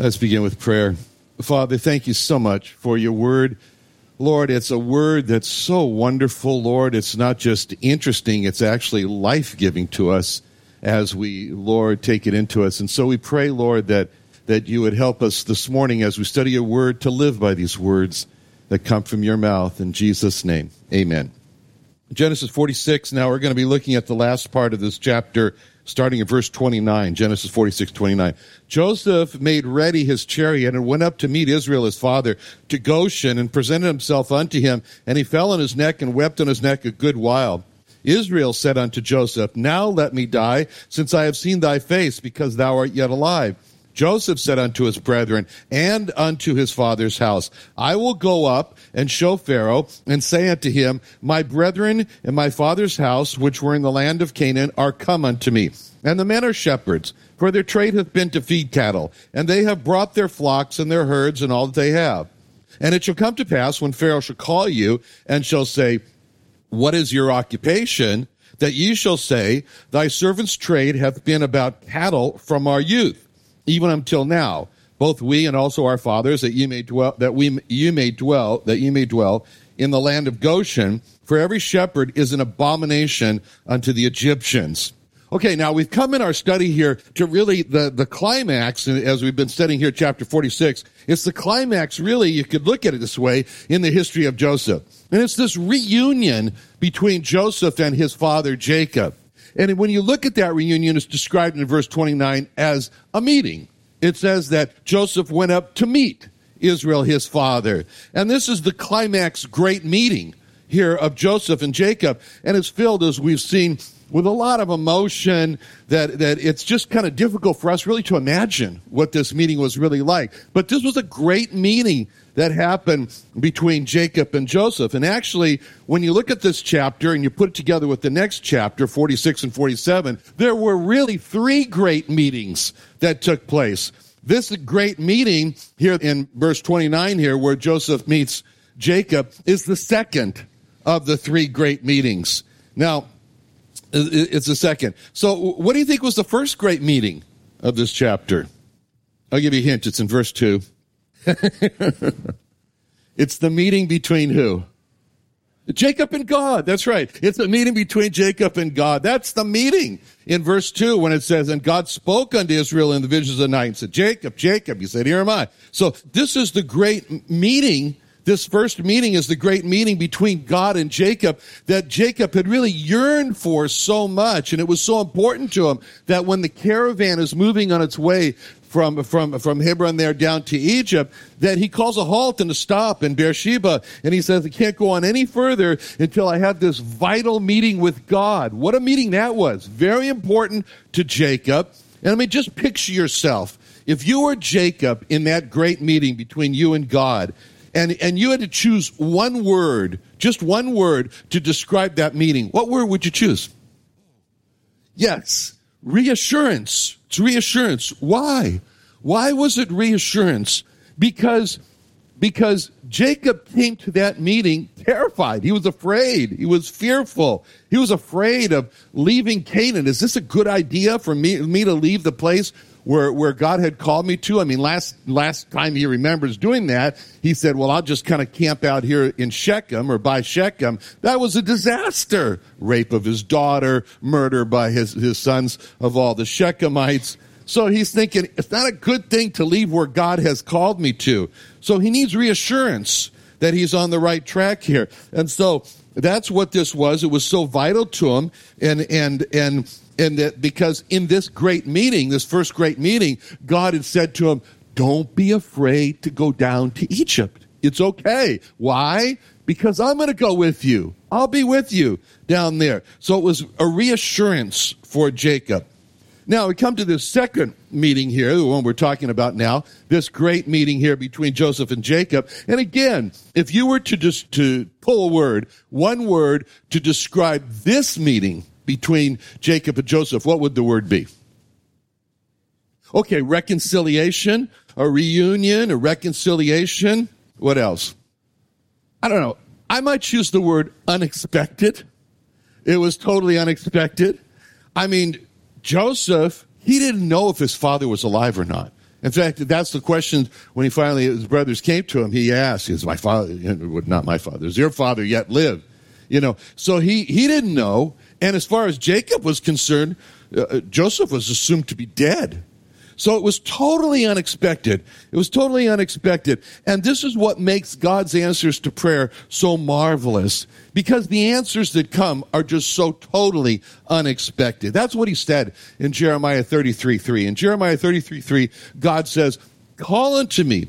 Let's begin with prayer. Father, thank you so much for your word. Lord, it's a word that's so wonderful, Lord. It's not just interesting, it's actually life giving to us as we, Lord, take it into us. And so we pray, Lord, that, that you would help us this morning as we study your word to live by these words that come from your mouth. In Jesus' name, amen. Genesis 46, now we're going to be looking at the last part of this chapter starting at verse 29, Genesis 46, 29. Joseph made ready his chariot and went up to meet Israel his father to Goshen and presented himself unto him. And he fell on his neck and wept on his neck a good while. Israel said unto Joseph, Now let me die, since I have seen thy face, because thou art yet alive. Joseph said unto his brethren and unto his father's house, I will go up and show Pharaoh and say unto him, My brethren and my father's house, which were in the land of Canaan, are come unto me. And the men are shepherds, for their trade hath been to feed cattle, and they have brought their flocks and their herds and all that they have. And it shall come to pass when Pharaoh shall call you and shall say, What is your occupation? That ye shall say, Thy servant's trade hath been about cattle from our youth even until now, both we and also our fathers, that you may dwell, that we, you may dwell, that ye may dwell in the land of Goshen, for every shepherd is an abomination unto the Egyptians. Okay, now we've come in our study here to really the, the climax, as we've been studying here, chapter 46. It's the climax, really, you could look at it this way, in the history of Joseph. And it's this reunion between Joseph and his father Jacob. And when you look at that reunion, it's described in verse 29 as a meeting. It says that Joseph went up to meet Israel, his father. And this is the climax great meeting here of Joseph and Jacob. And it's filled, as we've seen, with a lot of emotion that, that it's just kind of difficult for us really to imagine what this meeting was really like. But this was a great meeting that happened between Jacob and Joseph. And actually, when you look at this chapter and you put it together with the next chapter, 46 and 47, there were really three great meetings that took place. This great meeting here in verse 29 here, where Joseph meets Jacob, is the second of the three great meetings. Now, it's the second. So, what do you think was the first great meeting of this chapter? I'll give you a hint. It's in verse 2. it's the meeting between who? Jacob and God. That's right. It's the meeting between Jacob and God. That's the meeting in verse 2 when it says, And God spoke unto Israel in the visions of the night and said, Jacob, Jacob. He said, Here am I. So this is the great meeting. This first meeting is the great meeting between God and Jacob that Jacob had really yearned for so much. And it was so important to him that when the caravan is moving on its way from, from, from Hebron there down to Egypt, that he calls a halt and a stop in Beersheba. And he says, I can't go on any further until I have this vital meeting with God. What a meeting that was. Very important to Jacob. And I mean, just picture yourself. If you were Jacob in that great meeting between you and God, and, and you had to choose one word, just one word to describe that meeting, what word would you choose? Yes, reassurance. It's reassurance. Why? Why was it reassurance? Because because Jacob came to that meeting terrified. He was afraid. He was fearful. He was afraid of leaving Canaan. Is this a good idea for me, me to leave the place where, where God had called me to? I mean, last, last time he remembers doing that, he said, well, I'll just kind of camp out here in Shechem or by Shechem. That was a disaster. Rape of his daughter, murder by his, his sons of all the Shechemites. So he's thinking, it's not a good thing to leave where God has called me to. So he needs reassurance that he's on the right track here. And so that's what this was. It was so vital to him. And, and, and, and that because in this great meeting, this first great meeting, God had said to him, don't be afraid to go down to Egypt. It's okay. Why? Because I'm going to go with you. I'll be with you down there. So it was a reassurance for Jacob. Now we come to this second meeting here, the one we're talking about now, this great meeting here between Joseph and Jacob. And again, if you were to just to pull a word, one word to describe this meeting between Jacob and Joseph, what would the word be? Okay, reconciliation, a reunion, a reconciliation. What else? I don't know. I might choose the word unexpected. It was totally unexpected. I mean, Joseph, he didn't know if his father was alive or not. In fact, that's the question when he finally, his brothers came to him, he asked, is my father, not my father, is your father yet live? You know, so he, he didn't know. And as far as Jacob was concerned, uh, uh Joseph was assumed to be dead. So it was totally unexpected. It was totally unexpected. And this is what makes God's answers to prayer so marvelous because the answers that come are just so totally unexpected. That's what he said in Jeremiah 33 3. In Jeremiah 33 3, God says, Call unto me,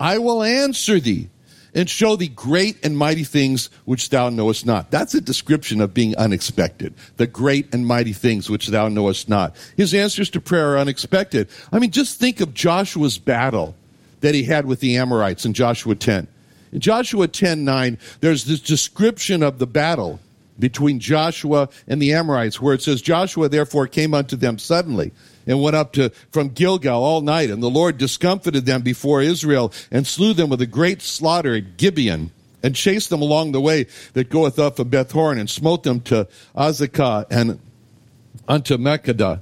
I will answer thee and show thee great and mighty things which thou knowest not. That's a description of being unexpected. The great and mighty things which thou knowest not. His answers to prayer are unexpected. I mean, just think of Joshua's battle that he had with the Amorites in Joshua 10. In Joshua 10 9, there's this description of the battle between Joshua and the Amorites, where it says, Joshua therefore came unto them suddenly and went up to from Gilgal all night, and the Lord discomfited them before Israel and slew them with a great slaughter at Gibeon. And chased them along the way that goeth up from Beth Horon, and smote them to Azekah and unto Makkedah.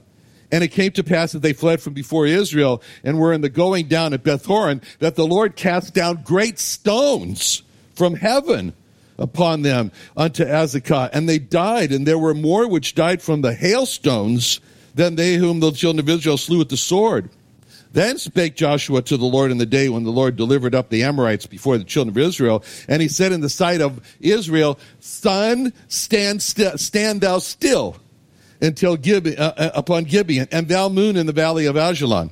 And it came to pass that they fled from before Israel and were in the going down at Beth Horon, that the Lord cast down great stones from heaven upon them unto Azekah. And they died, and there were more which died from the hailstones than they whom the children of Israel slew with the sword. Then spake Joshua to the Lord in the day when the Lord delivered up the Amorites before the children of Israel. And he said in the sight of Israel, Sun, stand, st- stand thou still until Gib- uh, uh, upon Gibeon, and thou moon in the valley of Ajalon.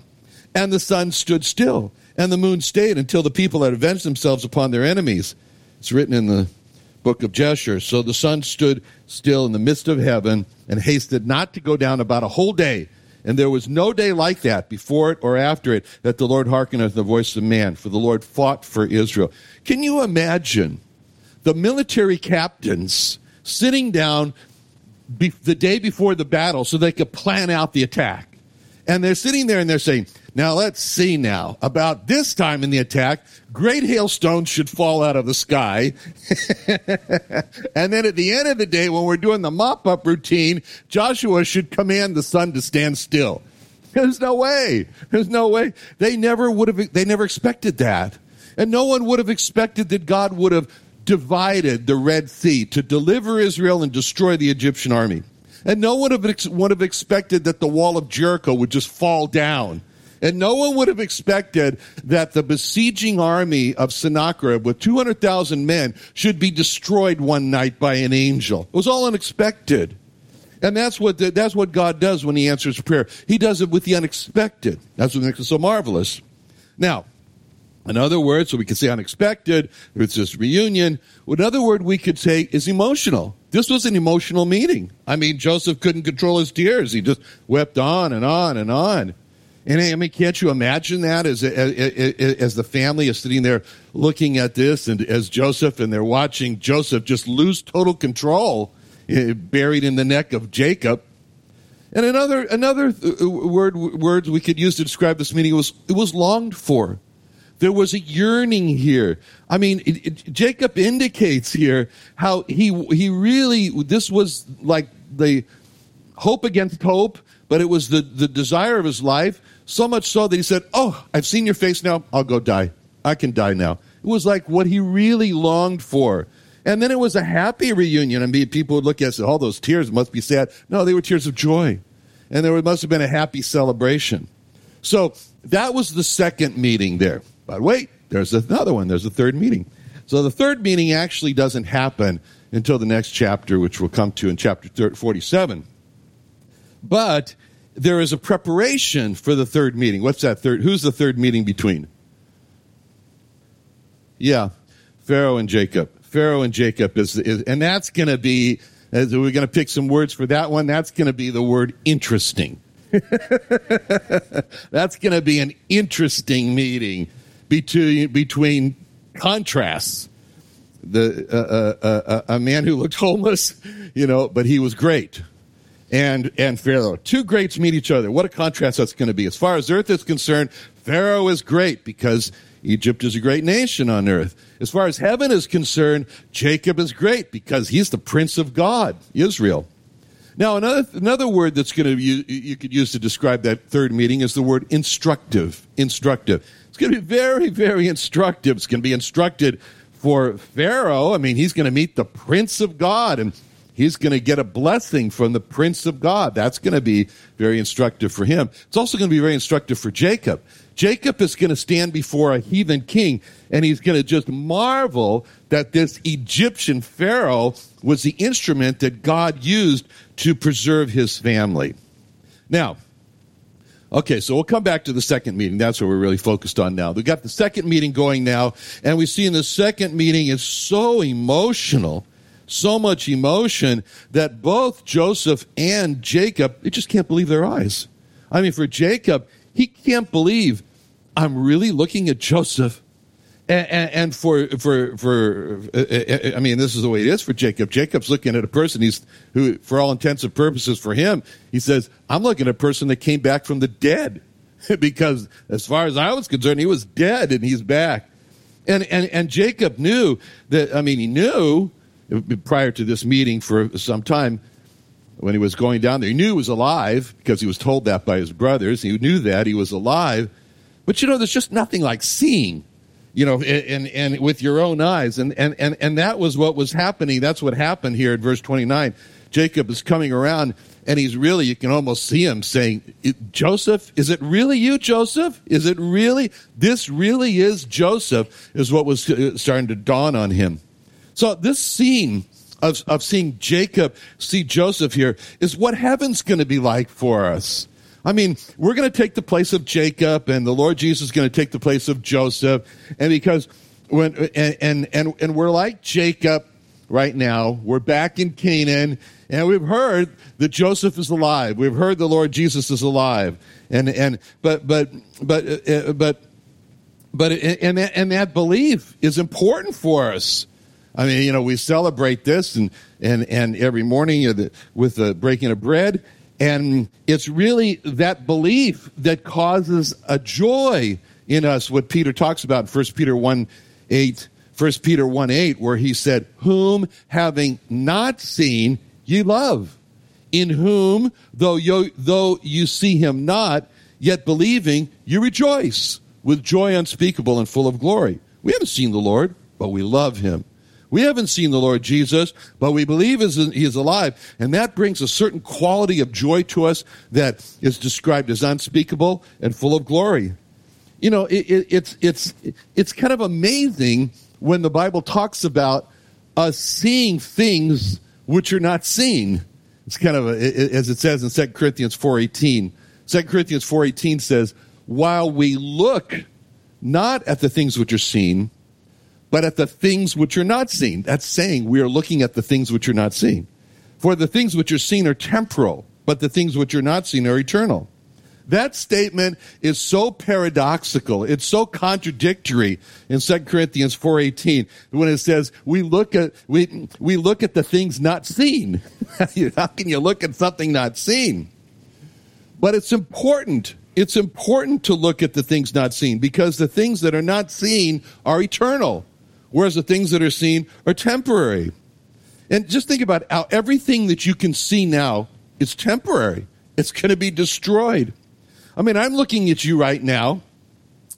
And the sun stood still, and the moon stayed until the people had avenged themselves upon their enemies. It's written in the book of Jasher. So the sun stood still in the midst of heaven and hasted not to go down about a whole day. And there was no day like that before it or after it that the Lord hearkened to the voice of man, for the Lord fought for Israel. Can you imagine the military captains sitting down be- the day before the battle so they could plan out the attack? And they're sitting there and they're saying, now let's see now. About this time in the attack, great hailstones should fall out of the sky. and then at the end of the day, when we're doing the mop up routine, Joshua should command the sun to stand still. There's no way. There's no way. They never would have, they never expected that. And no one would have expected that God would have divided the Red Sea to deliver Israel and destroy the Egyptian army. And no one would have expected that the wall of Jericho would just fall down and no one would have expected that the besieging army of Sennacherib with 200,000 men should be destroyed one night by an angel. It was all unexpected. And that's what, the, that's what God does when he answers prayer. He does it with the unexpected. That's what makes it so marvelous. Now, in other words, so we could say unexpected, it's this reunion. Another word we could say is emotional. This was an emotional meeting. I mean, Joseph couldn't control his tears. He just wept on and on and on. And I mean, can't you imagine that as, as, as the family is sitting there looking at this and as Joseph and they're watching Joseph just lose total control eh, buried in the neck of Jacob. And another, another uh, word, words we could use to describe this meeting was, it was longed for. There was a yearning here. I mean, it, it, Jacob indicates here how he, he really, this was like the hope against hope, but it was the, the desire of his life so much so that he said, Oh, I've seen your face now. I'll go die. I can die now. It was like what he really longed for. And then it was a happy reunion. I mean, people would look at it and say, All those tears must be sad. No, they were tears of joy. And there must have been a happy celebration. So that was the second meeting there. But wait, there's another one. There's a third meeting. So the third meeting actually doesn't happen until the next chapter, which we'll come to in chapter 47. But there is a preparation for the third meeting. What's that third? Who's the third meeting between? Yeah, Pharaoh and Jacob. Pharaoh and Jacob is, is and that's going to be. We're going to pick some words for that one. That's going to be the word interesting. that's going to be an interesting meeting between between contrasts. The uh, uh, uh, a man who looked homeless, you know, but he was great and and Pharaoh. Two greats meet each other. What a contrast that's going to be. As far as earth is concerned, Pharaoh is great because Egypt is a great nation on earth. As far as heaven is concerned, Jacob is great because he's the prince of God, Israel. Now, another another word that's going to you, you could use to describe that third meeting is the word instructive. Instructive. It's going to be very, very instructive. It's going to be instructed for Pharaoh. I mean, he's going to meet the Prince of God, and He's going to get a blessing from the Prince of God. That's going to be very instructive for him. It's also going to be very instructive for Jacob. Jacob is going to stand before a heathen king and he's going to just marvel that this Egyptian Pharaoh was the instrument that God used to preserve his family. Now, Okay, so we'll come back to the second meeting. That's what we're really focused on now. We've got the second meeting going now, and we see in the second meeting is so emotional so much emotion that both Joseph and Jacob, they just can't believe their eyes. I mean, for Jacob, he can't believe I'm really looking at Joseph. And, and, and for for for uh, uh, I mean, this is the way it is for Jacob. Jacob's looking at a person he's who, for all intents and purposes, for him, he says, "I'm looking at a person that came back from the dead." because as far as I was concerned, he was dead and he's back. And, and, and Jacob knew that, I mean, he knew prior to this meeting for some time when he was going down there. He knew he was alive because he was told that by his brothers. He knew that he was alive. But you know, there's just nothing like seeing, you know, and, and with your own eyes. And, and, and, and that was what was happening. That's what happened here in verse 29. Jacob is coming around and he's really, you can almost see him saying, Joseph, is it really you, Joseph? Is it really, this really is Joseph, is what was uh, starting to dawn on him. So this scene of, of seeing Jacob see Joseph here is what heaven's going to be like for us. I mean, we're going to take the place of Jacob, and the Lord Jesus is going to take the place of Joseph. And because when and and and, and we're like Jacob right now, we're back in Canaan, and we've heard that Joseph is alive. We've heard the Lord Jesus is alive, and and but but but uh, but but and and that belief is important for us. I mean, you know, we celebrate this and, and, and every morning with the breaking of bread. And it's really that belief that causes a joy in us, what Peter talks about in 1 Peter 1 8, 1 Peter 1 8, where he said, Whom having not seen, ye love. In whom, though you, though you see him not, yet believing, you rejoice with joy unspeakable and full of glory. We haven't seen the Lord, but we love him. We haven't seen the Lord Jesus, but we believe he is alive. And that brings a certain quality of joy to us that is described as unspeakable and full of glory. You know, it, it, it's, it's, it's kind of amazing when the Bible talks about us seeing things which are not seen. It's kind of, a, as it says in 2 Corinthians 4.18. 2 Corinthians 4.18 says, while we look not at the things which are seen, but at the things which are not seen. That's saying we are looking at the things which are not seen. For the things which are seen are temporal, but the things which are not seen are eternal. That statement is so paradoxical. It's so contradictory in 2 Corinthians 4:18 when it says we look at we we look at the things not seen. How can you look at something not seen? But it's important. It's important to look at the things not seen because the things that are not seen are eternal whereas the things that are seen are temporary. And just think about how everything that you can see now is temporary. It's going to be destroyed. I mean, I'm looking at you right now,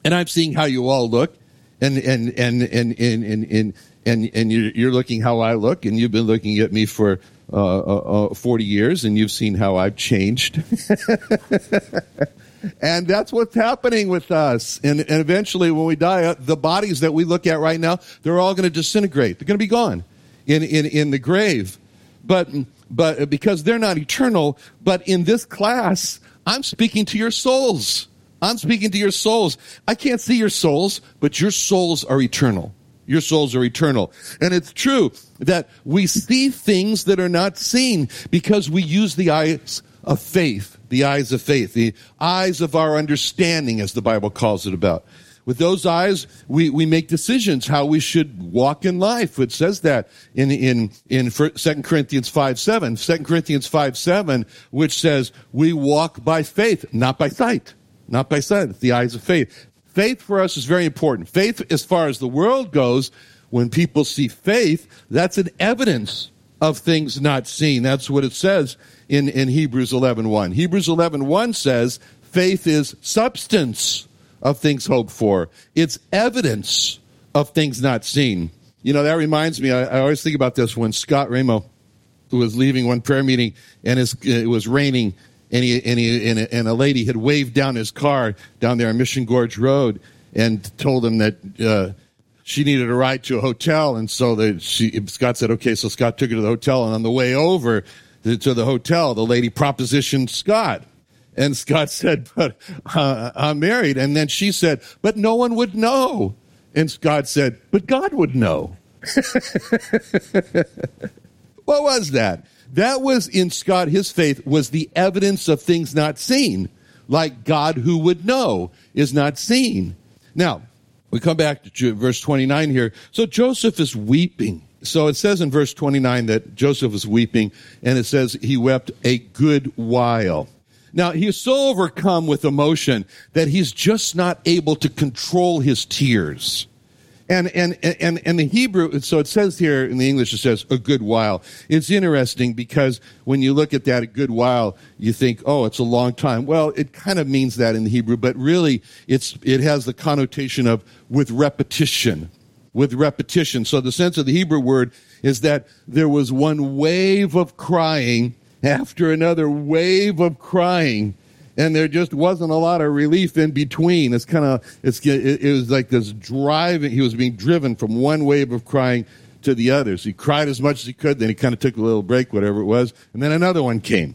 and I'm seeing how you all look, and and and and and and and, and, and you're, looking how I look, and you've been looking at me for uh, uh, uh 40 years, and you've seen how I've changed. and that's what's happening with us. And, and eventually, when we die, uh, the bodies that we look at right now, they're all going to disintegrate. They're going to be gone in, in, in the grave. But, but because they're not eternal, but in this class, I'm speaking to your souls. I'm speaking to your souls. I can't see your souls, but your souls are eternal. Your souls are eternal. And it's true that we see things that are not seen because we use the eyes of faith, the eyes of faith, the eyes of our understanding, as the Bible calls it about. With those eyes, we, we make decisions how we should walk in life. It says that in, in, in 2 Corinthians 5 7. 2 Corinthians 5 7, which says, we walk by faith, not by sight. Not by sight. It's the eyes of faith. Faith for us is very important. Faith, as far as the world goes, when people see faith, that's an evidence of things not seen. That's what it says in, in Hebrews 11.1. 1. Hebrews 11.1 1 says, faith is substance of things hoped for. It's evidence of things not seen. You know, that reminds me, I, I always think about this when Scott Ramo was leaving one prayer meeting and it was raining and, he, and, he, and, a, and a lady had waved down his car down there on Mission Gorge Road and told him that uh, she needed a ride to a hotel. And so the, she, Scott said, okay. So Scott took her to the hotel. And on the way over to, to the hotel, the lady propositioned Scott. And Scott said, but uh, I'm married. And then she said, but no one would know. And Scott said, but God would know. what was that? That was in Scott, his faith was the evidence of things not seen, like God who would know is not seen. Now, we come back to verse 29 here. So Joseph is weeping. So it says in verse 29 that Joseph was weeping, and it says he wept a good while. Now, he's so overcome with emotion that he's just not able to control his tears. And, and, and, and the Hebrew, so it says here in the English, it says a good while. It's interesting because when you look at that a good while, you think, oh, it's a long time. Well, it kind of means that in the Hebrew, but really it's, it has the connotation of with repetition. With repetition. So the sense of the Hebrew word is that there was one wave of crying after another wave of crying and there just wasn't a lot of relief in between. It's kind of it's it, it, was like this driving. He was being driven from one wave of crying to the others. He cried as much as he could, then he kind of took a little break, whatever it was, and then another one came.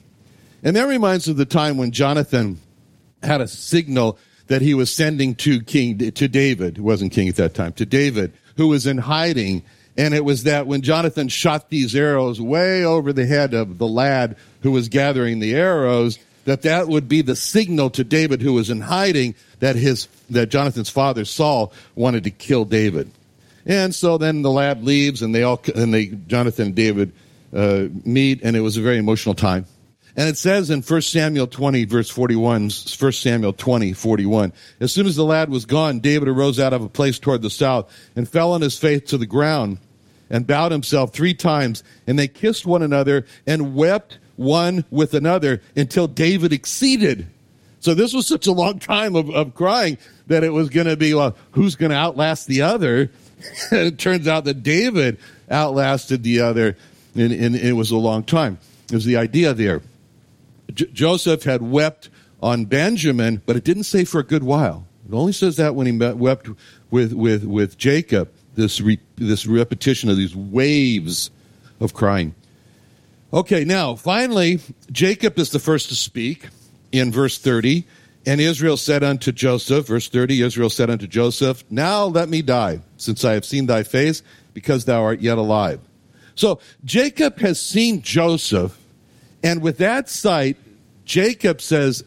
And that reminds of the time when Jonathan had a signal that he was sending to King to David, who wasn't king at that time, to David, who was in hiding. And it was that when Jonathan shot these arrows way over the head of the lad who was gathering the arrows, that that would be the signal to David who was in hiding that his that Jonathan's father Saul wanted to kill David. And so then the lad leaves and they all and they Jonathan and David uh, meet and it was a very emotional time. And it says in 1 Samuel 20 verse 41, 1 Samuel 20, 41, as soon as the lad was gone, David arose out of a place toward the south and fell on his face to the ground and bowed himself three times and they kissed one another and wept one with another until David exceeded. So this was such a long time of, of crying that it was going to be, well, who's going to outlast the other? it turns out that David outlasted the other, and, and, it was a long time. It was the idea there. J- Joseph had wept on Benjamin, but it didn't say for a good while. It only says that when he met, wept with, with, with Jacob, this, re, this repetition of these waves of crying. Okay, now, finally, Jacob is the first to speak in verse 30. And Israel said unto Joseph, verse 30, Israel said unto Joseph, Now let me die, since I have seen thy face, because thou art yet alive. So Jacob has seen Joseph, and with that sight, Jacob says,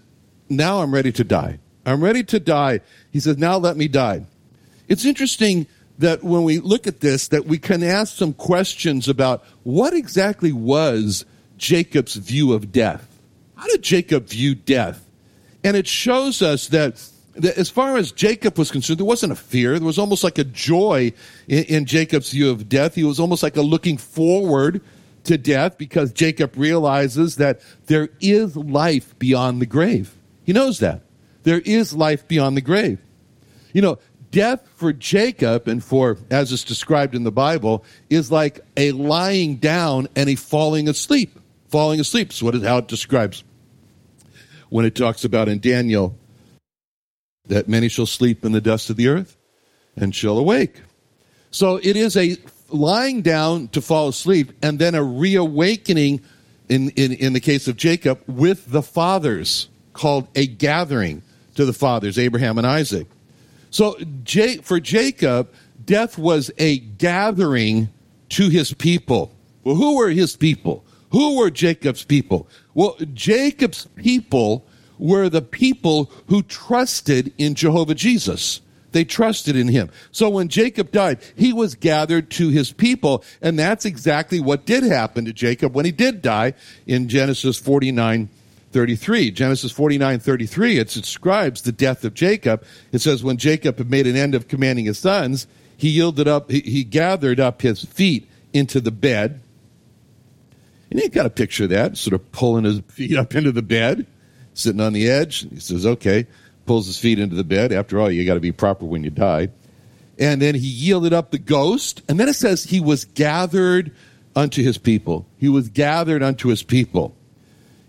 Now I'm ready to die. I'm ready to die. He says, Now let me die. It's interesting that when we look at this, that we can ask some questions about what exactly was Jacob's view of death? How did Jacob view death? And it shows us that, as far as Jacob was concerned, there wasn't a fear. There was almost like a joy in, in Jacob's view of death. He was almost like a looking forward to death because Jacob realizes that there is life beyond the grave. He knows that. There is life beyond the grave. You know, death for Jacob and for, as it's described in the Bible, is like a lying down and a falling asleep. Falling asleep is what is how it describes when it talks about in Daniel that many shall sleep in the dust of the earth and shall awake. So it is a lying down to fall asleep and then a reawakening in, in, in the case of Jacob with the fathers called a gathering to the fathers, Abraham and Isaac. So for Jacob, death was a gathering to his people. Well, who were his people? Who were Jacob's people? Well, Jacob's people were the people who trusted in Jehovah Jesus. They trusted in him. So when Jacob died, he was gathered to his people, and that's exactly what did happen to Jacob when he did die in Genesis 49 33. Genesis 49 33, it describes the death of Jacob. It says, When Jacob had made an end of commanding his sons, he yielded up, he, he gathered up his feet into the bed. And you got a picture that, sort of pulling his feet up into the bed, sitting on the edge. He says, okay, pulls his feet into the bed. After all, you got to be proper when you die. And then he yielded up the ghost. And then it says he was gathered unto his people. He was gathered unto his people.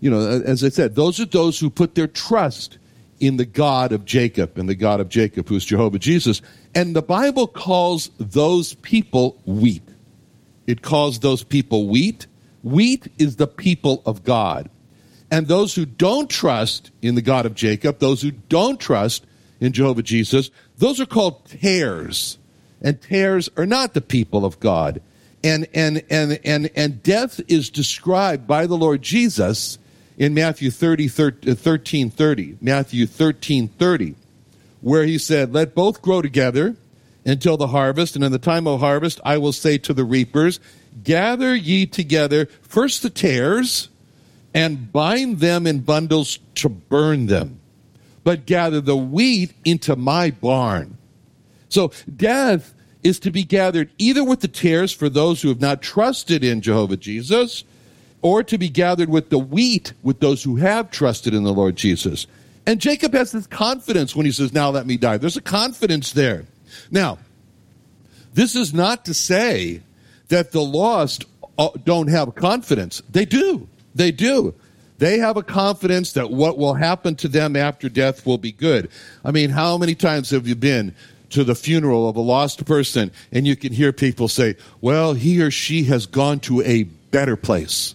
You know, as I said, those are those who put their trust in the God of Jacob and the God of Jacob, who's Jehovah Jesus. And the Bible calls those people wheat. It calls those people wheat. Wheat is the people of God. And those who don't trust in the God of Jacob, those who don't trust in Jehovah Jesus, those are called tares. And tares are not the people of God. And, and, and, and, and death is described by the Lord Jesus in Matthew 30, uh, 13 30. Matthew 13 30, where he said, Let both grow together until the harvest, and in the time of harvest I will say to the reapers, Gather ye together first the tares, and bind them in bundles to burn them, but gather the wheat into my barn. So death is to be gathered either with the tares for those who have not trusted in Jehovah Jesus, or to be gathered with the wheat with those who have trusted in the Lord Jesus. And Jacob has this confidence when he says, Now let me die. There's a confidence there. Now, this is not to say that the lost uh, don't have confidence. They do. They do. They have a confidence that what will happen to them after death will be good. I mean, how many times have you been to the funeral of a lost person and you can hear people say, well, he or she has gone to a better place?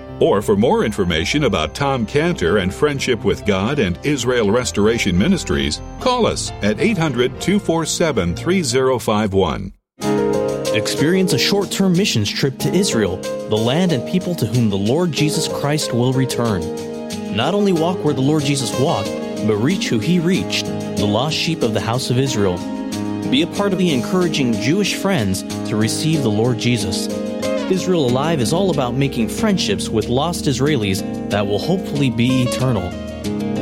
Or for more information about Tom Cantor and Friendship with God and Israel Restoration Ministries, call us at 800 247 3051. Experience a short term missions trip to Israel, the land and people to whom the Lord Jesus Christ will return. Not only walk where the Lord Jesus walked, but reach who he reached, the lost sheep of the house of Israel. Be a part of the encouraging Jewish friends to receive the Lord Jesus. Israel Alive is all about making friendships with lost Israelis that will hopefully be eternal.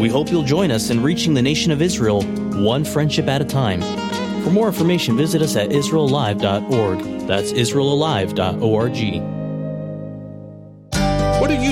We hope you'll join us in reaching the nation of Israel one friendship at a time. For more information, visit us at IsraelAlive.org. That's IsraelAlive.org.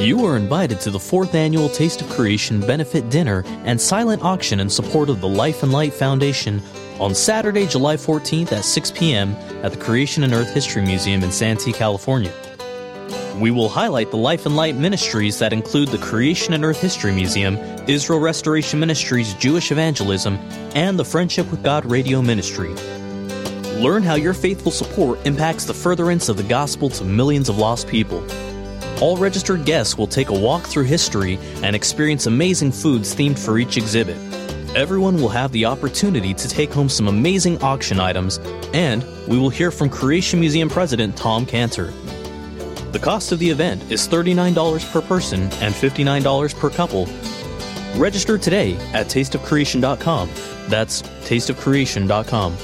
You are invited to the fourth annual Taste of Creation benefit dinner and silent auction in support of the Life and Light Foundation on Saturday, July 14th at 6 p.m. at the Creation and Earth History Museum in Santee, California. We will highlight the Life and Light ministries that include the Creation and Earth History Museum, Israel Restoration Ministries Jewish Evangelism, and the Friendship with God Radio Ministry. Learn how your faithful support impacts the furtherance of the gospel to millions of lost people. All registered guests will take a walk through history and experience amazing foods themed for each exhibit. Everyone will have the opportunity to take home some amazing auction items, and we will hear from Creation Museum President Tom Cantor. The cost of the event is $39 per person and $59 per couple. Register today at tasteofcreation.com. That's tasteofcreation.com.